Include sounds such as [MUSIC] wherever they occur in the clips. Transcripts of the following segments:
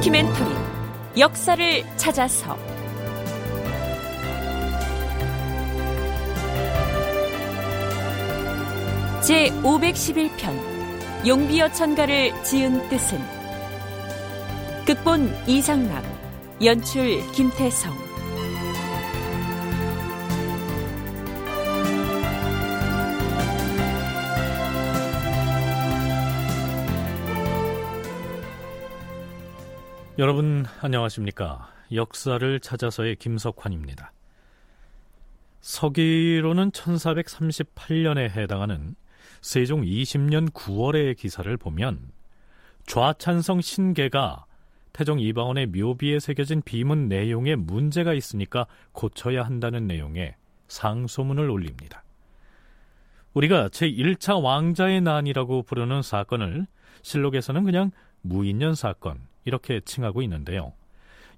다큐멘터리 역사를 찾아서. 제 511편 용비어 천가를 지은 뜻은 극본 이상락 연출 김태성 여러분 안녕하십니까? 역사를 찾아서의 김석환입니다. 서기로는 1438년에 해당하는 세종 20년 9월의 기사를 보면 좌찬성 신계가 태종 이방원의 묘비에 새겨진 비문 내용에 문제가 있으니까 고쳐야 한다는 내용의 상소문을 올립니다. 우리가 제1차 왕자의 난이라고 부르는 사건을 실록에서는 그냥 무인년 사건, 이렇게 칭하고 있는데요.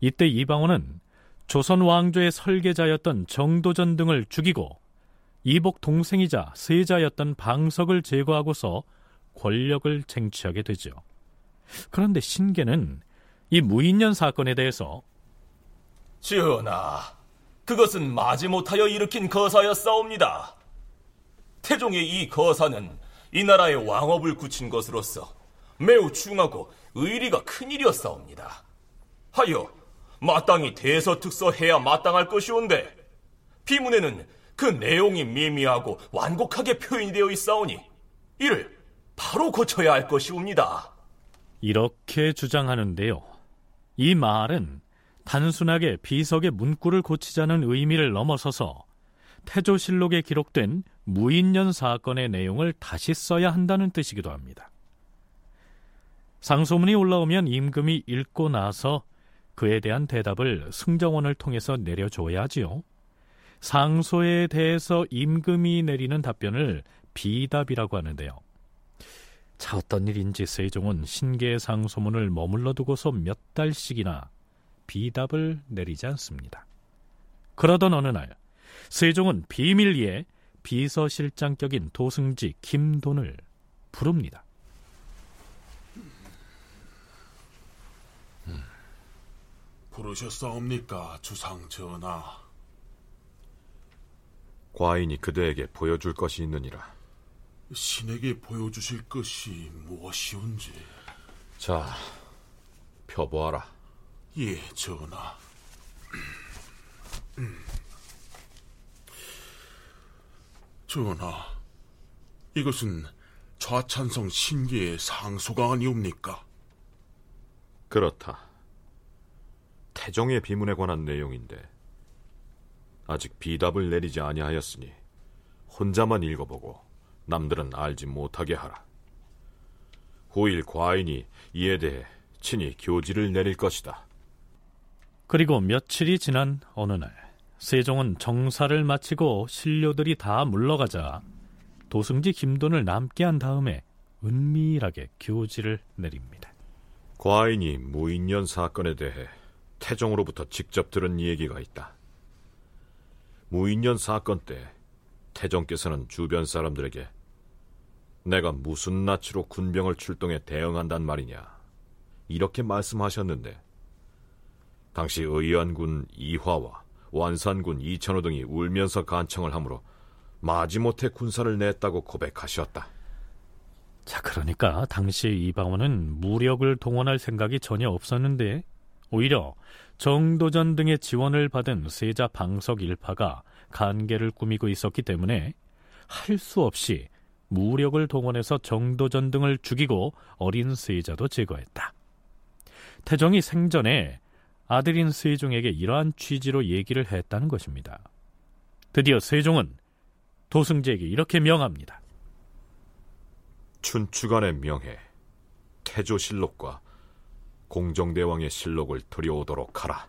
이때 이방원은 조선 왕조의 설계자였던 정도전 등을 죽이고 이복 동생이자 세자였던 방석을 제거하고서 권력을 쟁취하게 되죠. 그런데 신계는 이 무인년 사건에 대해서 전하, 그것은 마지못하여 일으킨 거사였사옵니다. 태종의 이 거사는 이 나라의 왕업을 굳힌 것으로서 매우 중하고 의리가 큰일이었사옵니다. 하여 마땅히 대서특서해야 마땅할 것이온데 비문에는 그 내용이 미미하고 완곡하게 표현이 되어 있사오니 이를 바로 고쳐야 할 것이옵니다. 이렇게 주장하는데요. 이 말은 단순하게 비석의 문구를 고치자는 의미를 넘어서서 태조실록에 기록된 무인년 사건의 내용을 다시 써야 한다는 뜻이기도 합니다. 상소문이 올라오면 임금이 읽고 나서 그에 대한 대답을 승정원을 통해서 내려줘야 하지요. 상소에 대해서 임금이 내리는 답변을 비답이라고 하는데요. 자, 어떤 일인지 세종은 신계 상소문을 머물러 두고서 몇 달씩이나 비답을 내리지 않습니다. 그러던 어느 날, 세종은 비밀리에 비서실장격인 도승지 김돈을 부릅니다. 부르셨사옵니까, 주상 전하? 과인이 그대에게 보여줄 것이 있느니라. 신에게 보여주실 것이 무엇이온지. 자, 펴보아라. 예, 전하. [CLEARS THROAT] 전하, 이것은 좌찬성 신계의 상소가 아니옵니까? 그렇다. 태종의 비문에 관한 내용인데 아직 비답을 내리지 아니하였으니 혼자만 읽어보고 남들은 알지 못하게 하라. 후일 과인이 이에 대해 친히 교지를 내릴 것이다. 그리고 며칠이 지난 어느 날 세종은 정사를 마치고 신료들이 다 물러가자 도승지 김돈을 남게 한 다음에 은밀하게 교지를 내립니다. 과인이 무인년 사건에 대해 태종으로부터 직접 들은 얘기가 있다. 무인년 사건 때 태종께서는 주변 사람들에게 내가 무슨 낯으로 군병을 출동해 대응한단 말이냐 이렇게 말씀하셨는데 당시 의안군 이화와 완산군 이천호 등이 울면서 간청을 하므로 마지못해 군사를 냈다고 고백하셨다. 자, 그러니까 당시 이방원은 무력을 동원할 생각이 전혀 없었는데 오히려 정도전 등의 지원을 받은 세자 방석 일파가 간계를 꾸미고 있었기 때문에 할 수 없이 무력을 동원해서 정도전 등을 죽이고 어린 세자도 제거했다. 태종이 생전에 아들인 세종에게 이러한 취지로 얘기를 했다는 것입니다. 드디어 세종은 도승지에게 이렇게 명합니다. 춘추관의 명해 태조실록과 공정대왕의 실록을 들여오도록 하라.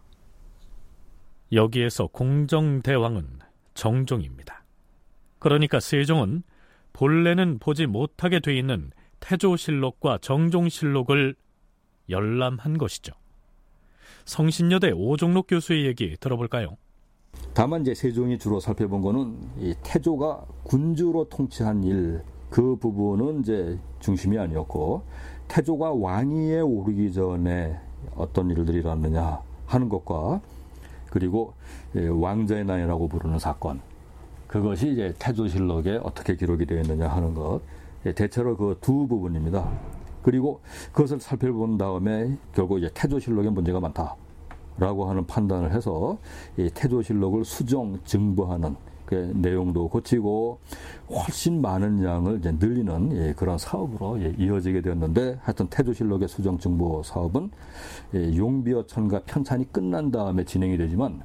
여기에서 공정대왕은 정종입니다. 그러니까 세종은 본래는 보지 못하게 돼 있는 태조실록과 정종실록을 열람한 것이죠. 성신여대 오종록 교수의 얘기 들어볼까요? 다만 이제 세종이 주로 살펴본 거는 이 태조가 군주로 통치한 일 그 부분은 이제 중심이 아니었고 태조가 왕위에 오르기 전에 어떤 일들이 일어났느냐 하는 것과 그리고 예, 왕자의 난이라고 부르는 사건 그것이 이제 태조실록에 어떻게 기록이 되어 있느냐 하는 것 예, 대체로 그 두 부분입니다. 그리고 그것을 살펴본 다음에 결국 이제 태조실록에 문제가 많다라고 하는 판단을 해서 이 태조실록을 수정 증부하는 그 내용도 고치고 훨씬 많은 양을 이제 늘리는 예, 그런 사업으로 예, 이어지게 되었는데 하여튼 태조실록의 수정 증보 사업은 예, 용비어 천가 편찬이 끝난 다음에 진행이 되지만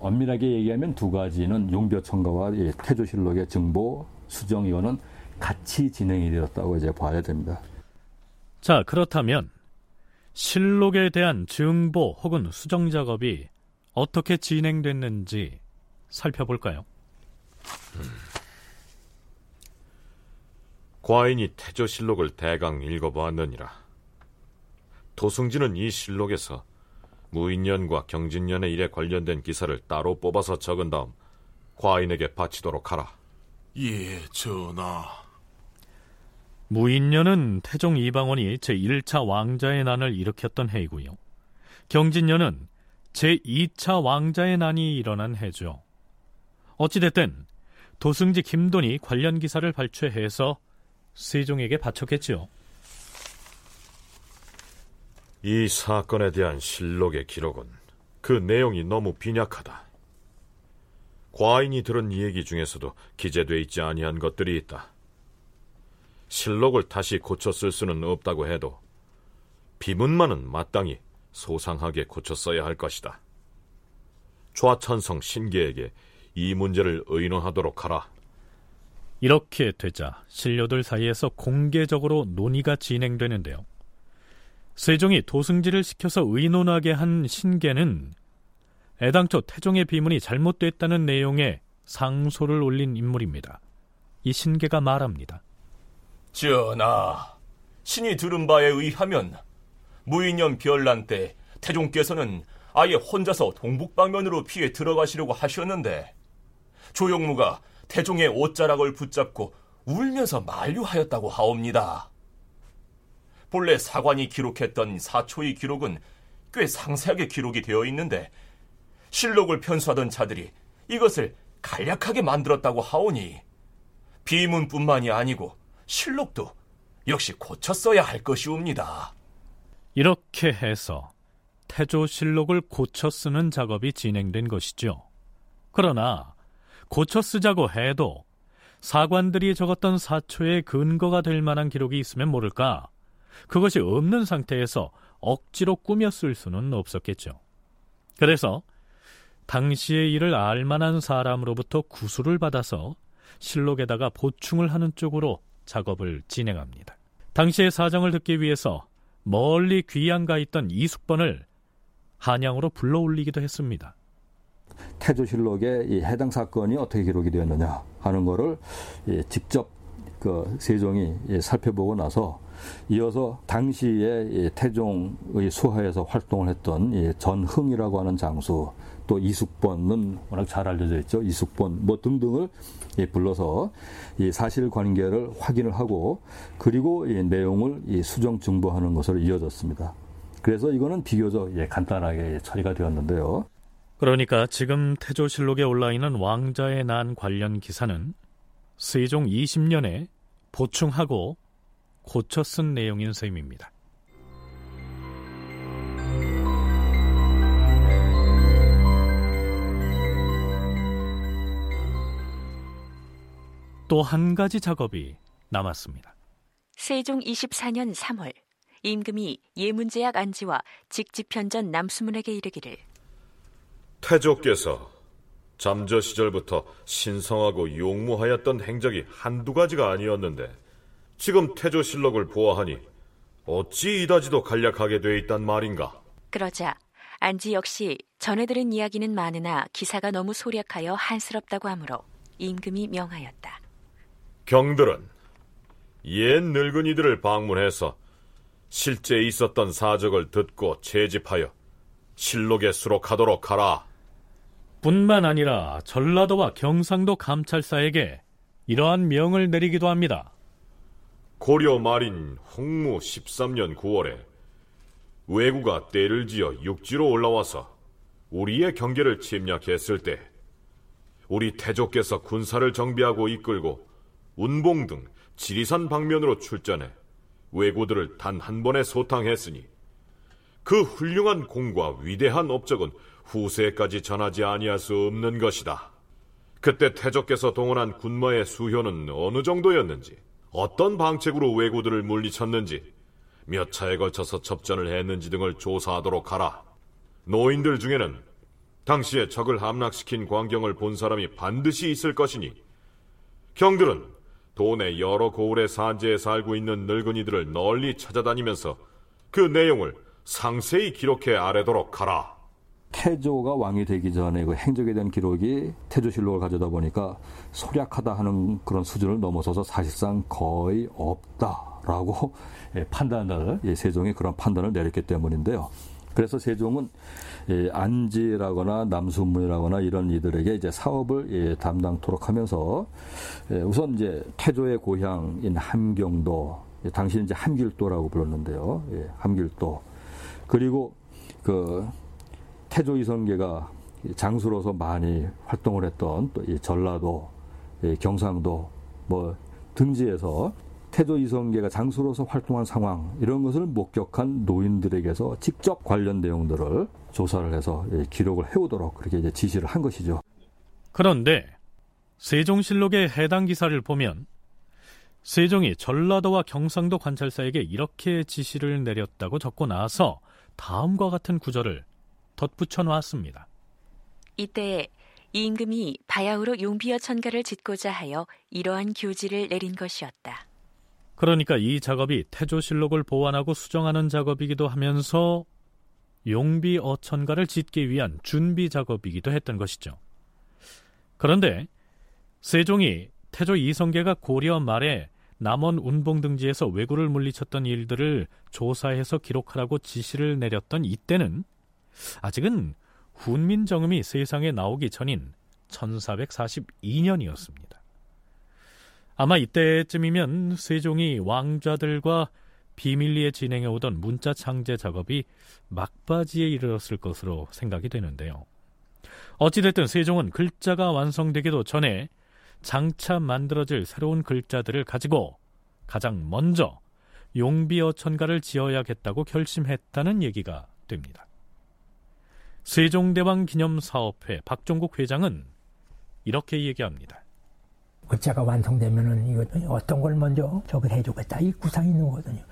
엄밀하게 얘기하면 두 가지는 용비어 천가와 예, 태조실록의 증보 수정 이거는 같이 진행이 되었다고 이제 봐야 됩니다. 자, 그렇다면 실록에 대한 증보 혹은 수정 작업이 어떻게 진행됐는지 살펴볼까요? 과인이 태조실록을 대강 읽어보았느니라. 도승지는 이 실록에서 무인년과 경진년의 일에 관련된 기사를 따로 뽑아서 적은 다음 과인에게 바치도록 하라. 예, 전하. 무인년은 태종 이방원이 제1차 왕자의 난을 일으켰던 해이고요. 경진년은 제2차 왕자의 난이 일어난 해죠. 어찌됐든 도승지 김돈이 관련 기사를 발췌해서 세종에게 바쳤겠지요. 이 사건에 대한 실록의 기록은 그 내용이 너무 빈약하다. 과인이 들은 이야기 중에서도 기재돼 있지 아니한 것들이 있다. 실록을 다시 고쳐 쓸 수는 없다고 해도 비문만은 마땅히 소상하게 고쳐 써야 할 것이다. 좌천성 신계에게 이 문제를 의논하도록 하라. 이렇게 되자 신료들 사이에서 공개적으로 논의가 진행되는데요. 세종이 도승지를 시켜서 의논하게 한 신계는 애당초 태종의 비문이 잘못됐다는 내용의 상소를 올린 인물입니다. 이 신계가 말합니다. 전하, 신이 들은 바에 의하면 무인년 별난 때 태종께서는 아예 혼자서 동북방면으로 피해 들어가시려고 하셨는데 조용무가 태종의 옷자락을 붙잡고 울면서 만류하였다고 하옵니다. 본래 사관이 기록했던 사초의 기록은 꽤 상세하게 기록이 되어 있는데 실록을 편수하던 자들이 이것을 간략하게 만들었다고 하오니 비문뿐만이 아니고 실록도 역시 고쳤어야 할 것이옵니다. 이렇게 해서 태조 실록을 고쳐 쓰는 작업이 진행된 것이죠. 그러나 고쳐 쓰자고 해도 사관들이 적었던 사초의 근거가 될 만한 기록이 있으면 모를까 그것이 없는 상태에서 억지로 쓸 수는 없었겠죠. 그래서 당시의 일을 알만한 사람으로부터 구술을 받아서 실록에다가 보충을 하는 쪽으로 작업을 진행합니다. 당시의 사정을 듣기 위해서 멀리 귀양 가 있던 이숙번을 한양으로 불러올리기도 했습니다. 태조실록에 이 해당 사건이 어떻게 기록이 되었느냐 하는 것을 직접 그 세종이 살펴보고 나서 이어서 당시에 태종의 수하에서 활동을 했던 전흥이라고 하는 장수 또 이숙번은 워낙 잘 알려져 있죠. 이숙번 뭐 등등을 불러서 이 사실관계를 확인을 하고 그리고 이 내용을 이 수정 증보하는 것으로 이어졌습니다. 그래서 이거는 비교적 간단하게 처리가 되었는데요. 그러니까 지금 태조실록에 올라 있는 왕자의 난 관련 기사는 세종 20년에 보충하고 고쳐 쓴 내용인 셈입니다. 또 한 가지 작업이 남았습니다. 세종 24년 3월 임금이 예문제약 안지와 직지편전 남수문에게 이르기를 태조께서 잠저 시절부터 신성하고 용무하였던 행적이 한두 가지가 아니었는데 지금 태조실록을 보아하니 어찌 이다지도 간략하게 돼 있단 말인가? 그러자 안지 역시 전해 들은 이야기는 많으나 기사가 너무 소략하여 한스럽다고 하므로 임금이 명하였다. 경들은 옛 늙은이들을 방문해서 실제 있었던 사적을 듣고 채집하여 실록에 수록하도록 하라. 뿐만 아니라 전라도와 경상도 감찰사에게 이러한 명을 내리기도 합니다. 고려 말인 홍무 13년 9월에 왜구가 때를 지어 육지로 올라와서 우리의 경계를 침략했을 때 우리 태조께서 군사를 정비하고 이끌고 운봉 등 지리산 방면으로 출전해 왜구들을 단 한 번에 소탕했으니 그 훌륭한 공과 위대한 업적은 후세까지 전하지 아니할 수 없는 것이다. 그때 태조께서 동원한 군마의 수효는 어느 정도였는지, 어떤 방책으로 왜구들을 물리쳤는지, 몇 차에 걸쳐서 접전을 했는지 등을 조사하도록 하라. 노인들 중에는 당시에 적을 함락시킨 광경을 본 사람이 반드시 있을 것이니, 경들은 도내 여러 고을의 산지에 살고 있는 늙은이들을 널리 찾아다니면서 그 내용을 상세히 기록해 아래도록 하라. 태조가 왕이 되기 전에 그 행적에 대한 기록이 태조실록을 가져다 보니까 소략하다 하는 그런 수준을 넘어서서 사실상 거의 없다라고 예, 판단을 예, 세종이 그런 판단을 내렸기 때문인데요. 그래서 세종은 예, 안지라거나 남순문이라거나 이런 이들에게 이제 사업을 담당토록 하면서 우선 이제 태조의 고향인 함경도 당시 이제 함길도라고 불렀는데요. 함길도 그리고 그 태조 이성계가 장수로서 많이 활동을 했던 또 이 전라도, 경상도 뭐 등지에서 태조 이성계가 장수로서 활동한 상황 이런 것을 목격한 노인들에게서 직접 관련 내용들을 조사를 해서 기록을 해오도록 그렇게 이제 지시를 한 것이죠. 그런데 세종실록의 해당 기사를 보면 세종이 전라도와 경상도 관찰사에게 이렇게 지시를 내렸다고 적고 나서 다음과 같은 구절을 덧붙여 놓았습니다. 이때 임금이 바야흐로 용비어 천가를 짓고자 하여 이러한 교지를 내린 것이었다. 그러니까 이 작업이 태조실록을 보완하고 수정하는 작업이기도 하면서 용비 어천가를 짓기 위한 준비 작업이기도 했던 것이죠. 그런데 세종이 태조 이성계가 고려 말에 남원 운봉 등지에서 왜구를 물리쳤던 일들을 조사해서 기록하라고 지시를 내렸던 이때는 아직은 훈민정음이 세상에 나오기 전인 1442년이었습니다. 아마 이때쯤이면 세종이 왕자들과 비밀리에 진행해 오던 문자 창제 작업이 막바지에 이르렀을 것으로 생각이 되는데요. 어찌됐든 세종은 글자가 완성되기도 전에 장차 만들어질 새로운 글자들을 가지고 가장 먼저 용비어천가를 지어야겠다고 결심했다는 얘기가 됩니다. 세종대왕 기념사업회 박종국 회장은 이렇게 얘기합니다. 글자가 완성되면은 이거 어떤 걸 먼저 저걸 해주겠다. 이 구상이 있는 거거든요.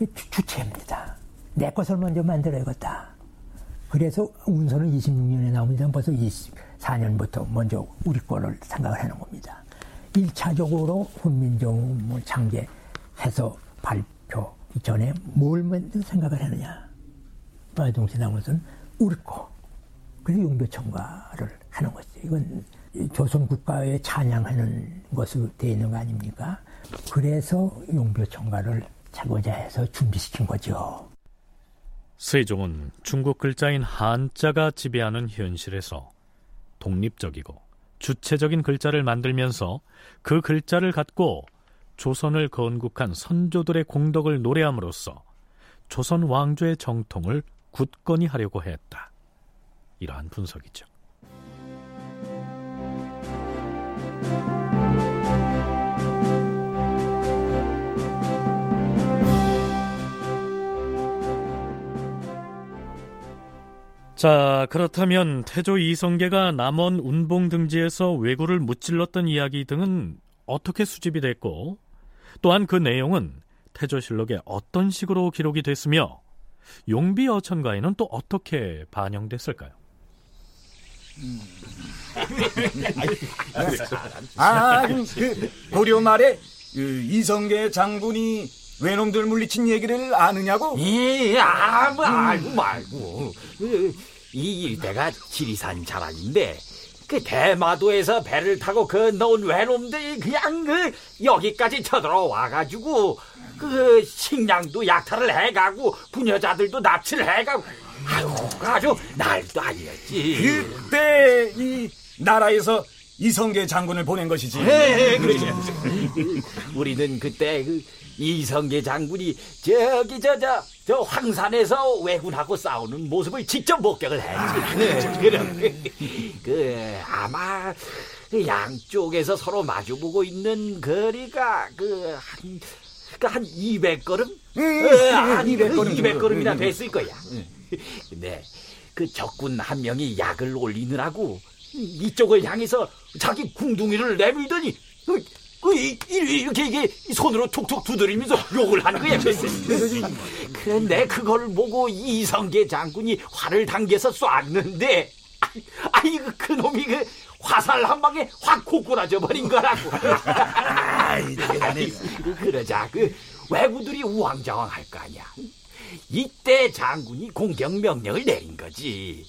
이 주체입니다. 내 것을 먼저 만들어야겠다. 그래서 운서는 26년에 나옵니다. 벌써 24년부터 먼저 우리 거를 생각을 하는 겁니다. 1차적으로 훈민정음을 창제해서 발표 전에 뭘 먼저 생각을 하느냐. 마동시당은 우리 거. 그래서 용도청가를 하는 거죠. 이건 조선 국가에 찬양하는 것으로 되어 있는 거 아닙니까? 그래서 용도청가를 차고자 해서 준비시킨 거죠. 세종은 중국 글자인 한자가 지배하는 현실에서 독립적이고 주체적인 글자를 만들면서 그 글자를 갖고 조선을 건국한 선조들의 공덕을 노래함으로써 조선 왕조의 정통을 굳건히 하려고 했다. 이러한 분석이죠. 자, 그렇다면 태조 이성계가 남원 운봉 등지에서 왜구를 무찔렀던 이야기 등은 어떻게 수집이 됐고, 또한 그 내용은 태조실록에 어떤 식으로 기록이 됐으며, 용비 어천가에는 또 어떻게 반영됐을까요? 아, 그, 그 고려 말에 그 이성계 장군이 외놈들 물리친 얘기를 아느냐고? 예, 아, 뭐, 알고 말고. 이 일대가 지리산 자락인데, 그 대마도에서 배를 타고 건너온 외놈들이 그냥 그 여기까지 쳐들어와가지고, 그 식량도 약탈을 해가고, 부녀자들도 납치를 해가고, 아유, 아주 날도 아니었지. 그때 이 나라에서 이성계 장군을 보낸 것이지. 예, 그러죠. 우리는 그때 그 이성계 장군이 저기 저저 저 황산에서 왜군하고 싸우는 모습을 직접 목격을 했지. [LAUGHS] 그럼 그 아마 그 양쪽에서 서로 마주보고 있는 거리가 그한 그한 200걸음? 음, 어, 한 200걸음 200걸음이나 정도. 됐을 거야. 근데 [LAUGHS] 그 적군 한 명이 약을 올리느라고 이쪽을 향해서 자기 궁둥이를 내밀더니 그, 그 이, 이- 이렇게 이게 손으로 툭툭 두드리면서 욕을 한 거야. [LAUGHS] 그런데 그걸 보고 이성계 장군이 활을 당겨서 쐈는데 아이, 아이 그 그놈이 그 화살 한 방에 확 고꾸라져 버린 거라고. 아이, 대단해. 그- 그러자 그 왜구들이 우왕좌왕할 거 아니야. 이때 장군이 공격 명령을 내린 거지.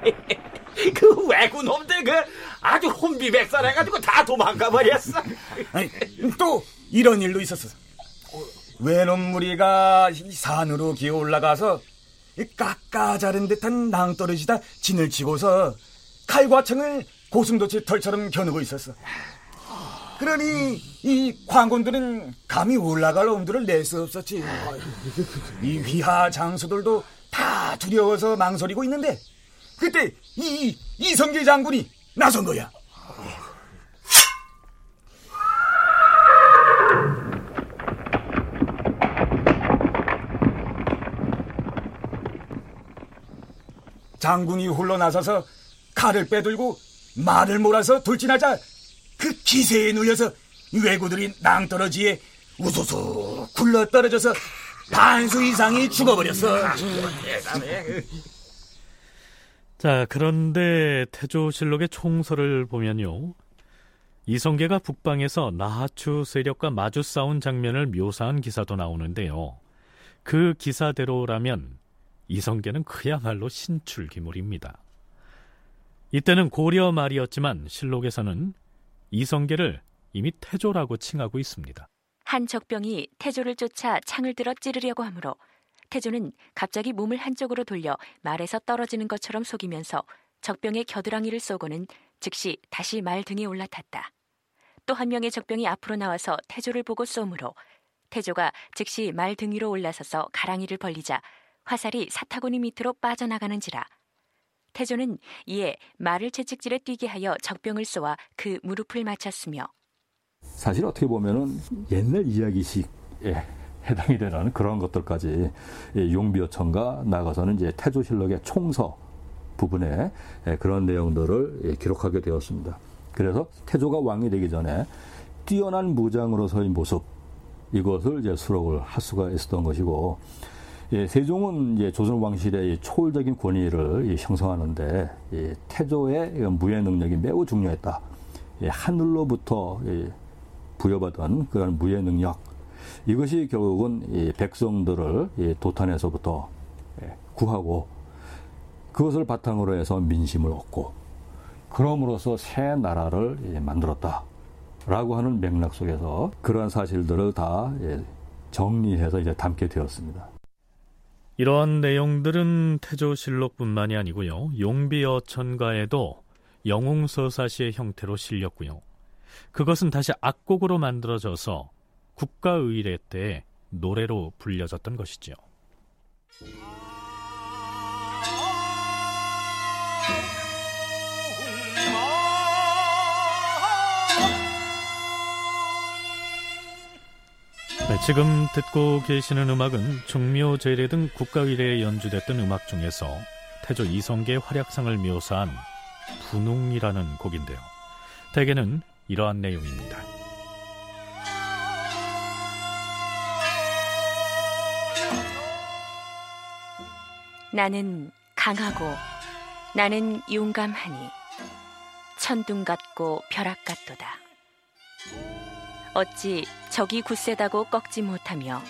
[LAUGHS] 그 왜구 놈들 그 아주 혼비백산 해가지고 다 도망가 버렸어. 아니, 또 이런 일도 있었어. 외놈 무리가 이 산으로 기어 올라가서 이 깎아 자른 듯한 낭떠러지다 진을 치고서 칼과 청을 고슴도치 털처럼 겨누고 있었어. 그러니 이 관군들은 감히 올라갈 엄두를 낼 수 없었지. 이 휘하 장수들도 다 두려워서 망설이고 있는데 그때 이 이성계 장군이 나선 거야. 장군이 홀로 나서서 칼을 빼들고 말을 몰아서 돌진하자 그 기세에 눌려서 왜구들이 낭떠러지에 우수수 굴러 떨어져서 반수 이상이 죽어버렸어. 자, 그런데 태조실록의 총서를 보면요. 이성계가 북방에서 나하추 세력과 마주 싸운 장면을 묘사한 기사도 나오는데요. 그 기사대로라면 이성계는 그야말로 신출기물입니다. 이때는 고려 말이었지만 실록에서는 이성계를 이미 태조라고 칭하고 있습니다. 한 적병이 태조를 쫓아 창을 들어 찌르려고 하므로 태조는 갑자기 몸을 한쪽으로 돌려 말에서 떨어지는 것처럼 속이면서 적병의 겨드랑이를 쏘고는 즉시 다시 말 등에 올라탔다. 또 한 명의 적병이 앞으로 나와서 태조를 보고 쏘므로 태조가 즉시 말 등 위로 올라서서 가랑이를 벌리자 화살이 사타구니 밑으로 빠져나가는지라. 태조는 이에 말을 채찍질에 뛰게 하여 적병을 쏘아 그 무릎을 맞췄으며 사실 어떻게 보면은 옛날 이야기식에 해당이 되는 그런 것들까지 예, 용비어천가 나가서는 이제 태조실록의 총서 부분에 예, 그런 내용들을 예, 기록하게 되었습니다. 그래서 태조가 왕이 되기 전에 뛰어난 무장으로서의 모습 이것을 이제 수록을 할 수가 있었던 것이고 예, 세종은 이제 조선 왕실의 이 초월적인 권위를 이 형성하는데 이 태조의 이 무예 능력이 매우 중요했다. 예, 하늘로부터 이 부여받은 그런 무예 능력 이것이 결국은 이 백성들을 이 도탄에서부터 예, 구하고 그것을 바탕으로 해서 민심을 얻고 그럼으로써 새 나라를 예, 만들었다 라고 하는 맥락 속에서 그러한 사실들을 다 예, 정리해서 이제 담게 되었습니다. 이러한 내용들은 태조실록뿐만이 아니고요. 용비어천가에도 영웅서사시의 형태로 실렸고요. 그것은 다시 악곡으로 만들어져서 국가의례 때 노래로 불려졌던 것이죠. 네, 지금 듣고 계시는 음악은 중묘제례 등 국가의례에 연주됐던 음악 중에서 태조 이성계의 활약상을 묘사한 분웅이라는 곡인데요. 대개는 이러한 내용입니다. 나는 강하고 나는 용감하니 천둥 같고 벼락 같도다. 어찌 적이 굳세다고 꺾지 못하며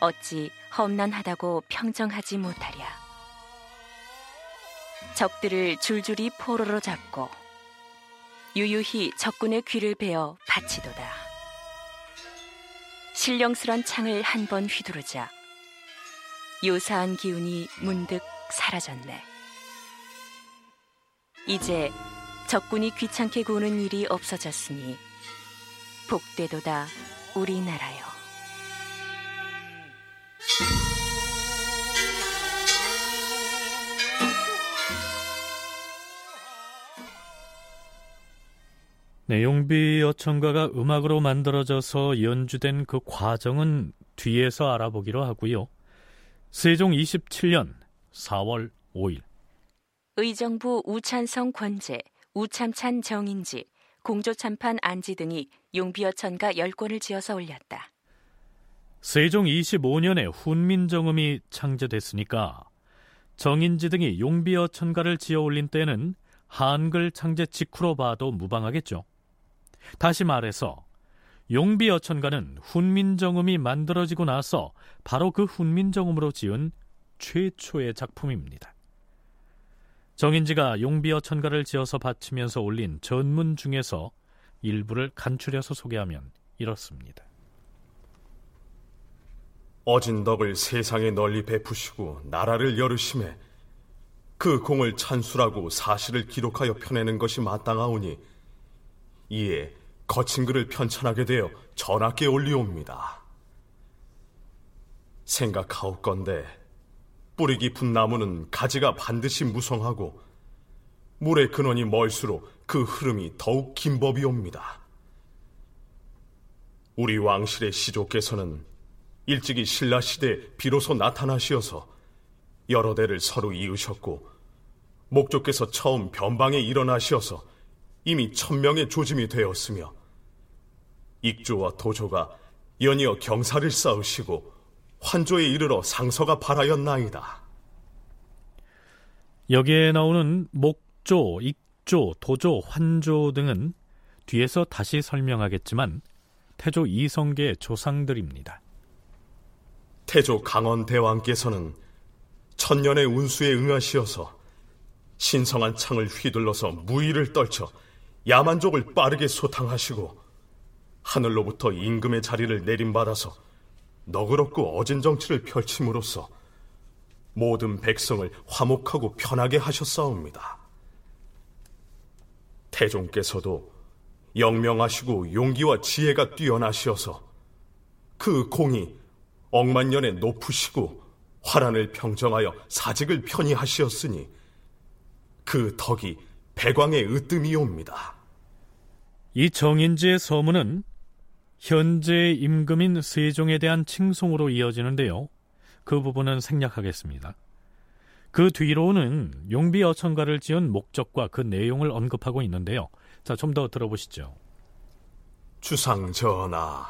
어찌 험난하다고 평정하지 못하랴. 적들을 줄줄이 포로로 잡고 유유히 적군의 귀를 베어 바치도다. 신령스런 창을 한 번 휘두르자 요사한 기운이 문득 사라졌네. 이제 적군이 귀찮게 구는 일이 없어졌으니 복되도다 우리나라요. 내용비 여천가가 음악으로 만들어져서 연주된 그 과정은 뒤에서 알아보기로 하고요. 세종 27년 4월 5일 의정부 우찬성 권제, 우참찬 정인지, 공조참판 안지 등이 용비어천가 10권을 지어서 올렸다. 세종 25년에 훈민정음이 창제됐으니까 정인지 등이 용비어천가를 지어 올린 때는 한글 창제 직후로 봐도 무방하겠죠. 다시 말해서 용비 어천가는 훈민정음이 만들어지고 나서 바로 그 훈민정음으로 지은 최초의 작품입니다. 정인지가 용비 어천가를 지어서 바치면서 올린 전문 중에서 일부를 간추려서 소개하면 이렇습니다. 어진 덕을 세상에 널리 베푸시고 나라를 열으심에 그 공을 찬술하고 사실을 기록하여 펴내는 것이 마땅하오니 이에 거친 글을 편찬하게 되어 전하께 올리옵니다. 생각하옵건대 뿌리 깊은 나무는 가지가 반드시 무성하고 물의 근원이 멀수록 그 흐름이 더욱 긴 법이옵니다. 우리 왕실의 시조께서는 일찍이 신라 시대 비로소 나타나시어서 여러 대를 서로 이으셨고 목조께서 처음 변방에 일어나시어서 이미 천명의 조짐이 되었으며 익조와 도조가 연이어 경사를 쌓으시고 환조에 이르러 상서가 발하였나이다. 여기에 나오는 목조, 익조, 도조, 환조 등은 뒤에서 다시 설명하겠지만 태조 이성계의 조상들입니다. 태조 강원 대왕께서는 천년의 운수에 응하시어서 신성한 창을 휘둘러서 무의를 떨쳐 야만족을 빠르게 소탕하시고 하늘로부터 임금의 자리를 내림받아서 너그럽고 어진 정치를 펼침으로써 모든 백성을 화목하고 편하게 하셨사옵니다. 태종께서도 영명하시고 용기와 지혜가 뛰어나시어서 그 공이 억만년에 높으시고 화란을 평정하여 사직을 편히 하시었으니 그 덕이 백왕의 으뜸이옵니다. 이 정인지의 서문은 현재 임금인 세종에 대한 칭송으로 이어지는데요. 그 부분은 생략하겠습니다. 그 뒤로는 용비 어천가를 지은 목적과 그 내용을 언급하고 있는데요. 자, 좀 더 들어보시죠. 주상 전하,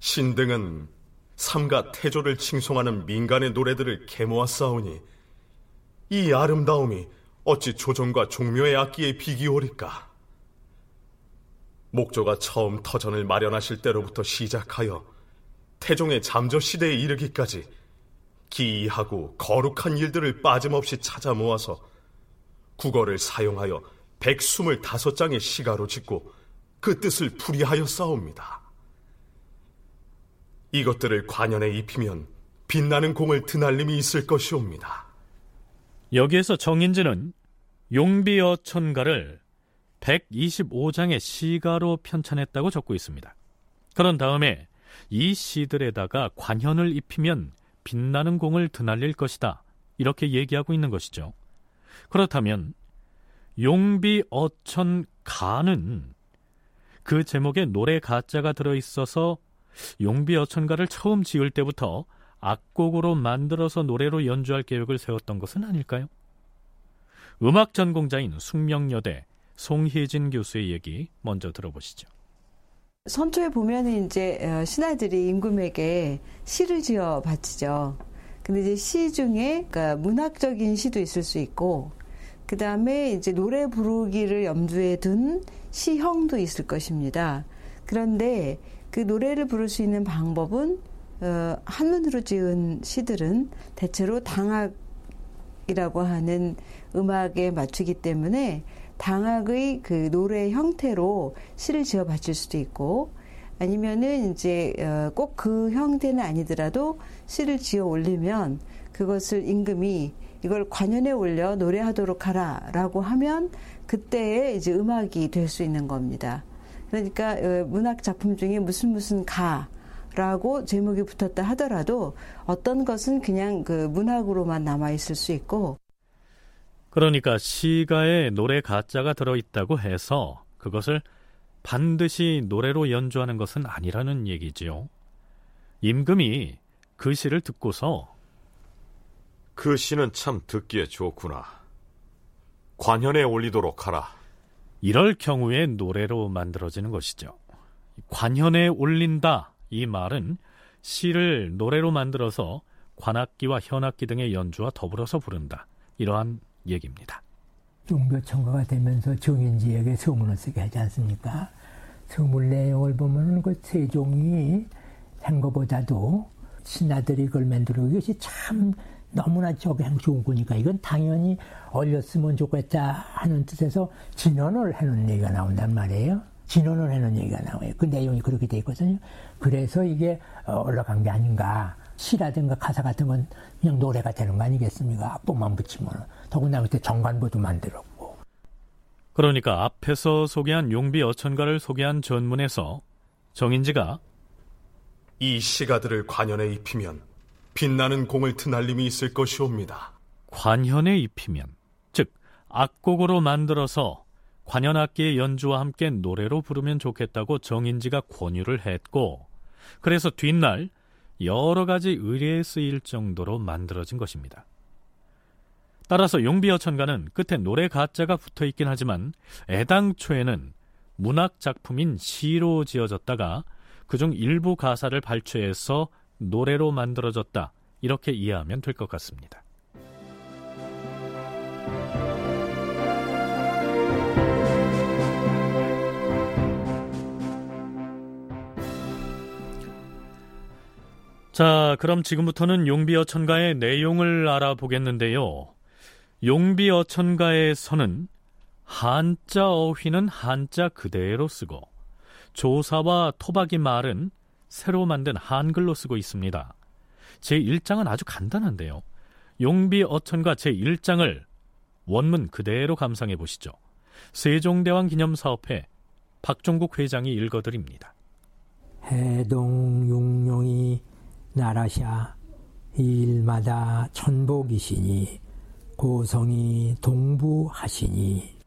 신등은 삼가 태조를 칭송하는 민간의 노래들을 개모았사오니 이 아름다움이 어찌 조정과 종묘의 악기에 비기오리까? 목조가 처음 터전을 마련하실 때로부터 시작하여 태종의 잠저 시대에 이르기까지 기이하고 거룩한 일들을 빠짐없이 찾아 모아서 국어를 사용하여 백스물 다섯 장의 시가로 짓고 그 뜻을 풀이하여 싸웁니다. 이것들을 관연에 입히면 빛나는 공을 드날림이 있을 것이옵니다. 여기에서 정인지는 용비어 천가를 125장의 시가로 편찬했다고 적고 있습니다. 그런 다음에 이 시들에다가 관현을 입히면 빛나는 공을 드날릴 것이다. 이렇게 얘기하고 있는 것이죠. 그렇다면 용비 어천 가는 그 제목에 노래 가짜가 들어 있어서 용비 어천가를 처음 지을 때부터 악곡으로 만들어서 노래로 연주할 계획을 세웠던 것은 아닐까요? 음악 전공자인 숙명여대 송혜진 교수의 얘기 먼저 들어보시죠. 선초에 보면은 이제 어, 신하들이 임금에게 시를 지어 바치죠. 근데 이제 시 중에 그러니까 문학적인 시도 있을 수 있고 그 다음에 이제 노래 부르기를 염두에 둔 시형도 있을 것입니다. 그런데 그 노래를 부를 수 있는 방법은 어, 한문으로 지은 시들은 대체로 당학이라고 하는 음악에 맞추기 때문에 당학의 그 노래 형태로 시를 지어 바칠 수도 있고 아니면은 이제 어, 꼭그 형태는 아니더라도 시를 지어 올리면 그것을 임금이 이걸 관현에 올려 노래하도록 하라라고 하면 그때에 이제 음악이 될 수 있는 겁니다. 그러니까 어, 문학 작품 중에 무슨 무슨 가 라고 제목이 붙었다 하더라도 어떤 것은 그냥 그 문학으로만 남아 있을 수 있고 그러니까 시가에 노래 가짜가 들어있다고 해서 그것을 반드시 노래로 연주하는 것은 아니라는 얘기지요. 임금이 그 시를 듣고서 그 시는 참 듣기에 좋구나. 관현에 올리도록 하라. 이럴 경우에 노래로 만들어지는 것이죠. 관현에 올린다 이 말은 시를 노래로 만들어서 관악기와 현악기 등의 연주와 더불어서 부른다. 이러한 얘기입니다. 종교 청가가 되면서 정인지에게 서문을 쓰게 하지 않습니까? 서문 내용을 보면 그 세종이 한 것보다도 신하들이 그걸 만들어 것이 참 너무나 저게 좋은 거니까 이건 당연히 얼렸으면 좋겠다 하는 뜻에서 진언을 해놓은 얘기가 나온단 말이에요. 진언을 해놓은 얘기가 나와요. 그 내용이 그렇게 돼 있거든요. 그래서 이게 어, 올라간 게 아닌가. 시라든가 가사 같은 건 그냥 노래가 되는 거 아니겠습니까? 악보만 붙이면. 더군다나 그때 정관보도 만들었고. 그러니까 앞에서 소개한 용비 어천가를 소개한 전문에서 정인지가 이 시가들을 관현에 입히면 빛나는 공을 트날림이 있을 것이옵니다. 관현에 입히면, 즉 악곡으로 만들어서 관현악기의 연주와 함께 노래로 부르면 좋겠다고 정인지가 권유를 했고, 그래서 뒷날 여러 가지 의뢰에 쓰일 정도로 만들어진 것입니다. 따라서 용비어천가는 끝에 노래 가짜가 붙어 있긴 하지만 애당초에는 문학 작품인 시로 지어졌다가 그중 일부 가사를 발췌해서 노래로 만들어졌다. 이렇게 이해하면 될 것 같습니다. 자, 그럼 지금부터는 용비어 천가의 내용을 알아보겠는데요. 용비 어천가에서는 한자 어휘는 한자 그대로 쓰고 조사와 토박이 말은 새로 만든 한글로 쓰고 있습니다. 제1장은 아주 간단한데요. 용비 어천과 제1장을 원문 그대로 감상해 보시죠. 세종대왕 기념사업회 박종국 회장이 읽어드립니다. 해동 용룡이 나라샤 일마다 천복이시니 고성이 동부하시니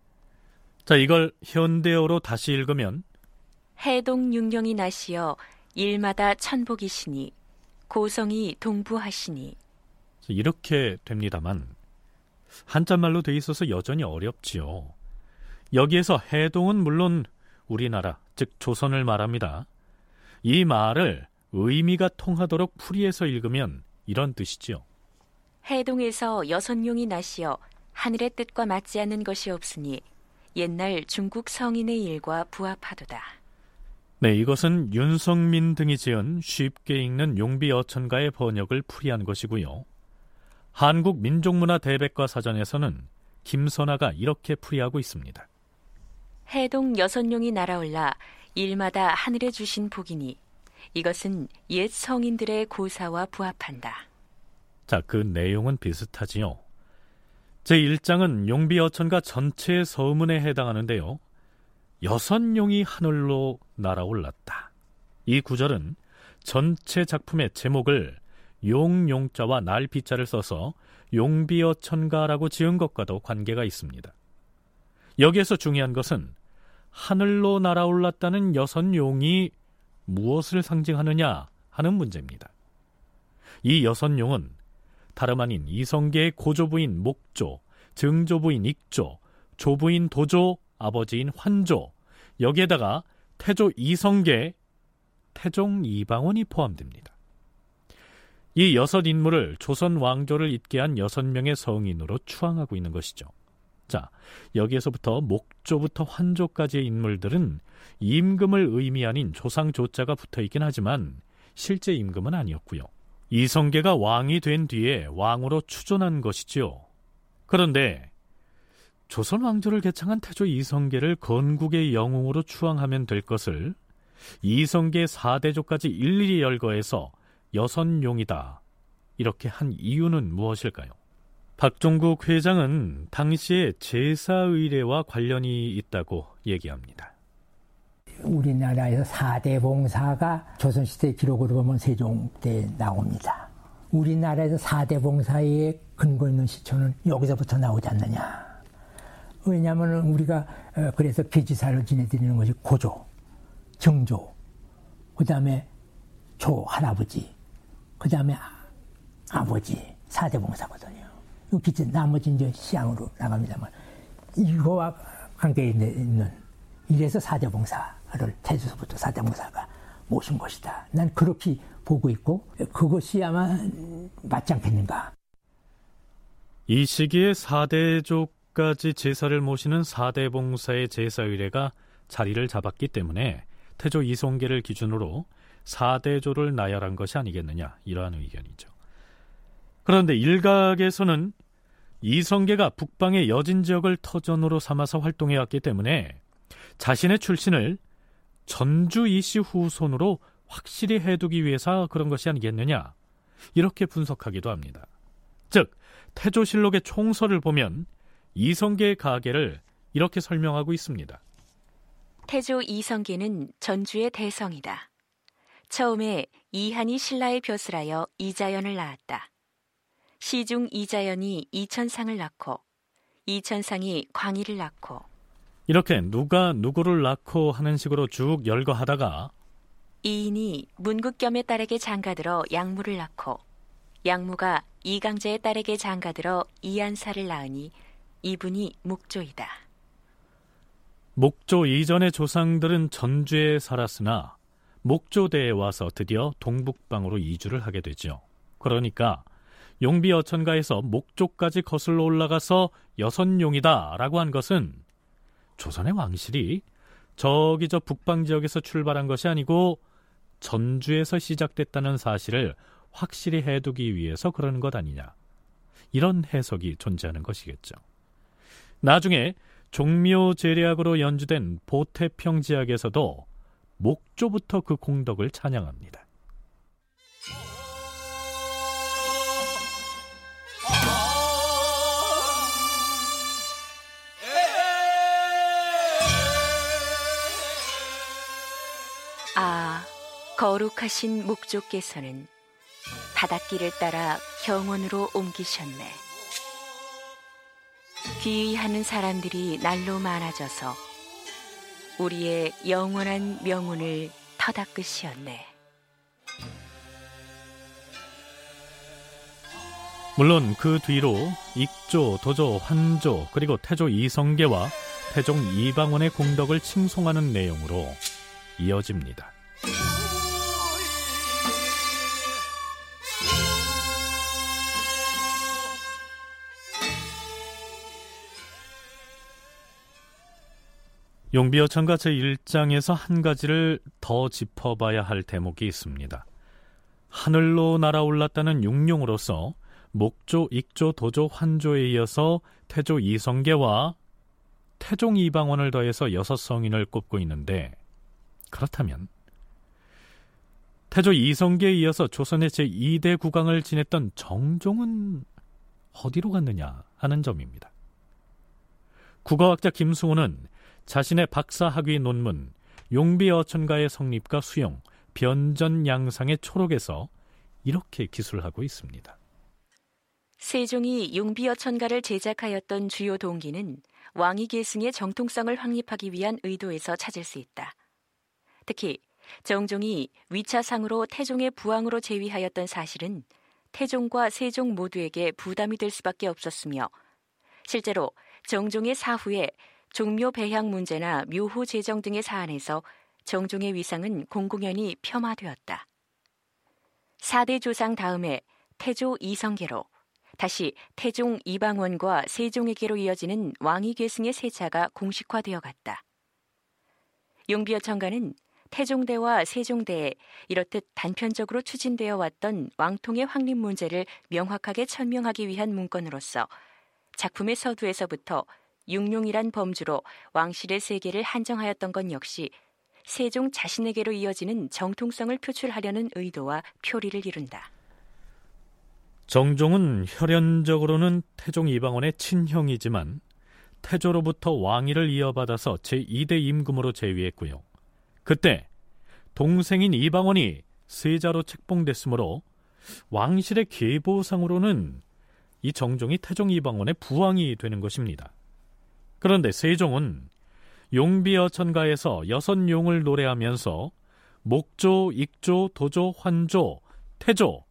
자 이걸 현대어로 다시 읽으면 해동 융령이 나시어 일마다 천복이시니 고성이 동부하시니 이렇게 됩니다만 한자말로 돼 있어서 여전히 어렵지요. 여기에서 해동은 물론 우리나라 즉 조선을 말합니다. 이 말을 의미가 통하도록 풀이해서 읽으면 이런 뜻이지요. 해동에서 여선용이 나시어 하늘의 뜻과 맞지 않는 것이 없으니 옛날 중국 성인의 일과 부합하도다. 네, 이것은 윤성민 등이 지은 쉽게 읽는 용비 어천가의 번역을 풀이한 것이고요. 한국 민족문화 대백과 사전에서는 김선아가 이렇게 풀이하고 있습니다. 해동 여선용이 날아올라 일마다 하늘에 주신 복이니 이것은 옛 성인들의 고사와 부합한다. 자, 그 내용은 비슷하지요. 제1장은 용비 어천가 전체 서문에 해당하는데요. 여섯 용이 하늘로 날아올랐다. 이 구절은 전체 작품의 제목을 용용자와 날비자를 써서 용비어 천가라고 지은 것과도 관계가 있습니다. 여기에서 중요한 것은 하늘로 날아올랐다는 여섯 용이 무엇을 상징하느냐 하는 문제입니다. 이 여섯 용은 다름 아닌 이성계의 고조부인 목조, 증조부인 익조, 조부인 도조, 아버지인 환조, 여기에다가 태조 이성계, 태종 이방원이 포함됩니다. 이 여섯 인물을 조선 왕조를 잇게 한 여섯 명의 성인으로 추앙하고 있는 것이죠. 자, 여기에서부터 목조부터 환조까지의 인물들은 임금을 의미 하는 조상 조자가 붙어 있긴 하지만 실제 임금은 아니었고요. 이성계가 왕이 된 뒤에 왕으로 추존한 것이지요. 그런데 조선 왕조를 개창한 태조 이성계를 건국의 영웅으로 추앙하면 될 것을 이성계 4대조까지 일일이 열거해서 여선용이다. 이렇게 한 이유는 무엇일까요? 박종국 회장은 당시에 제사의례와 관련이 있다고 얘기합니다. 우리나라에서 4대 봉사가 조선시대 기록으로 보면 세종 때 나옵니다. 우리나라에서 4대 봉사의 근거 있는 시초는 여기서부터 나오지 않느냐. 왜냐하면 우리가 어, 그래서 비지사를 지내드리는 것이 고조, 정조, 그 다음에 조, 할아버지, 그 다음에 아버지, 4대 봉사거든요. 기체 나머지 이제 시향으로 나갑니다만 이거와 관계 있는 이래서 4대 봉사 를 태주서부터 4대 봉사가 모신 것이다. 난 그렇게 보고 있고 그것이 아마 맞지 않겠는가. 이 시기에 4대족까지 제사를 모시는 4대 봉사의 제사 의례가 자리를 잡았기 때문에 태조 이송계를 기준으로 4대조를 나열한 것이 아니겠느냐 이러한 의견이죠. 그런데 일각에서는 이성계가 북방의 여진 지역을 터전으로 삼아서 활동해왔기 때문에 자신의 출신을 전주 이씨 후손으로 확실히 해두기 위해서 그런 것이 아니겠느냐 이렇게 분석하기도 합니다. 즉 태조실록의 총서를 보면 이성계의 가계를 이렇게 설명하고 있습니다. 태조 이성계는 전주의 대성이다. 처음에 이한이 신라의 벼슬하여 이자연을 낳았다. 시중 이자연이 이천상을 낳고 이천상이 광희를 낳고 이렇게 누가 누구를 낳고 하는 식으로 쭉 열거하다가 이인이 문국겸의 딸에게 장가들어 양무를 낳고 양무가 이강제의 딸에게 장가들어 이안사를 낳으니 이분이 목조이다. 목조 이전의 조상들은 전주에 살았으나 목조대에 와서 드디어 동북방으로 이주를 하게 되죠. 그러니까 용비 어천가에서 목조까지 거슬러 올라가서 여선용이다라고 한 것은 조선의 왕실이 저기 저 북방 지역에서 출발한 것이 아니고 전주에서 시작됐다는 사실을 확실히 해두기 위해서 그러는 것 아니냐. 이런 해석이 존재하는 것이겠죠. 나중에 종묘 제례악으로 연주된 보태평지악에서도 목조부터 그 공덕을 찬양합니다. 거룩하신 목조께서는 바닷길을 따라 경원으로 옮기셨네. 귀의하는 사람들이 날로 많아져서 우리의 영원한 명운을 터닦으시었네. 물론 그 뒤로 익조, 도조, 환조, 그리고 태조 이성계와 태종 이방원의 공덕을 칭송하는 내용으로 이어집니다. 용비어천가 제1장에서 한 가지를 더 짚어봐야 할 대목이 있습니다. 하늘로 날아올랐다는 육룡으로서 목조, 익조, 도조, 환조에 이어서 태조 이성계와 태종 이방원을 더해서 여섯 성인을 꼽고 있는데 그렇다면 태조 이성계에 이어서 조선의 제2대 국왕을 지냈던 정종은 어디로 갔느냐 하는 점입니다. 국어학자 김승호는 자신의 박사 학위 논문 용비 어천가의 성립과 수용, 변전 양상의 초록에서 이렇게 기술하고 있습니다. 세종이 용비어천가를 제작하였던 주요 동기는 왕위 계승의 정통성을 확립하기 위한 의도에서 찾을 수 있다. 특히 정종이 위차상으로 태종의 부왕으로 제위하였던 사실은 태종과 세종 모두에게 부담이 될 수밖에 없었으며 실제로 정종의 사후에 종묘 배향 문제나 묘호 제정 등의 사안에서 정종의 위상은 공공연히 폄하되었다. 4대 조상 다음에 태조 이성계로 다시 태종 이방원과 세종에게로 이어지는 왕위 계승의 세차가 공식화되어 갔다. 용비어 청가는 태종대와 세종대에 이렇듯 단편적으로 추진되어 왔던 왕통의 확립 문제를 명확하게 천명하기 위한 문건으로서 작품의 서두에서부터 육룡이란 범주로 왕실의 세계를 한정하였던 것 역시 세종 자신에게로 이어지는 정통성을 표출하려는 의도와 표리를 이룬다. 정종은 혈연적으로는 태종 이방원의 친형이지만 태조로부터 왕위를 이어받아서 제2대 임금으로 재위했고요. 그때 동생인 이방원이 세자로 책봉됐으므로 왕실의 계보상으로는 이 정종이 태종 이방원의 부왕이 되는 것입니다. 그런데 세종은 용비어 천가에서 여섯 용을 노래하면서 목조, 익조, 도조, 환조, 태조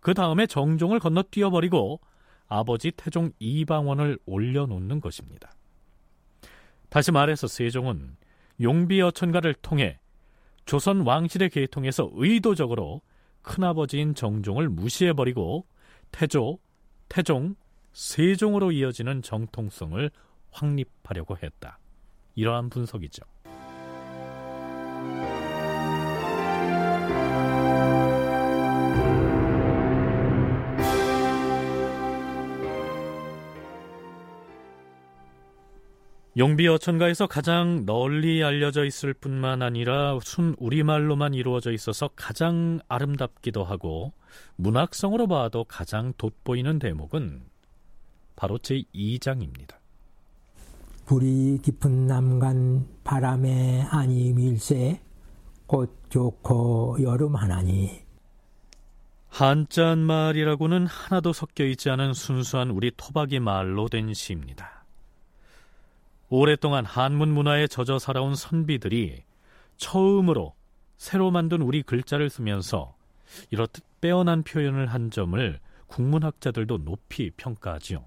그 다음에 정종을 건너 뛰어버리고 아버지 태종 이방원을 올려놓는 것입니다. 다시 말해서 세종은 용비어 천가를 통해 조선 왕실의 계통에서 의도적으로 큰아버지인 정종을 무시해버리고 태조, 태종, 세종으로 이어지는 정통성을 확립하려고 했다. 이러한 분석이죠. 용비 어천가에서 가장 널리 알려져 있을 뿐만 아니라 순 우리말로만 이루어져 있어서 가장 아름답기도 하고 문학성으로 봐도 가장 돋보이는 대목은 바로 제2장입니다. 불이 깊은 남간 바람에 아니 밀새 꽃 좋고 여름 하나니 한자 말이라고는 하나도 섞여 있지 않은 순수한 우리 토박이 말로 된 시입니다. 오랫동안 한문 문화에 젖어 살아온 선비들이 처음으로 새로 만든 우리 글자를 쓰면서 이렇듯 빼어난 표현을 한 점을 국문학자들도 높이 평가하지요.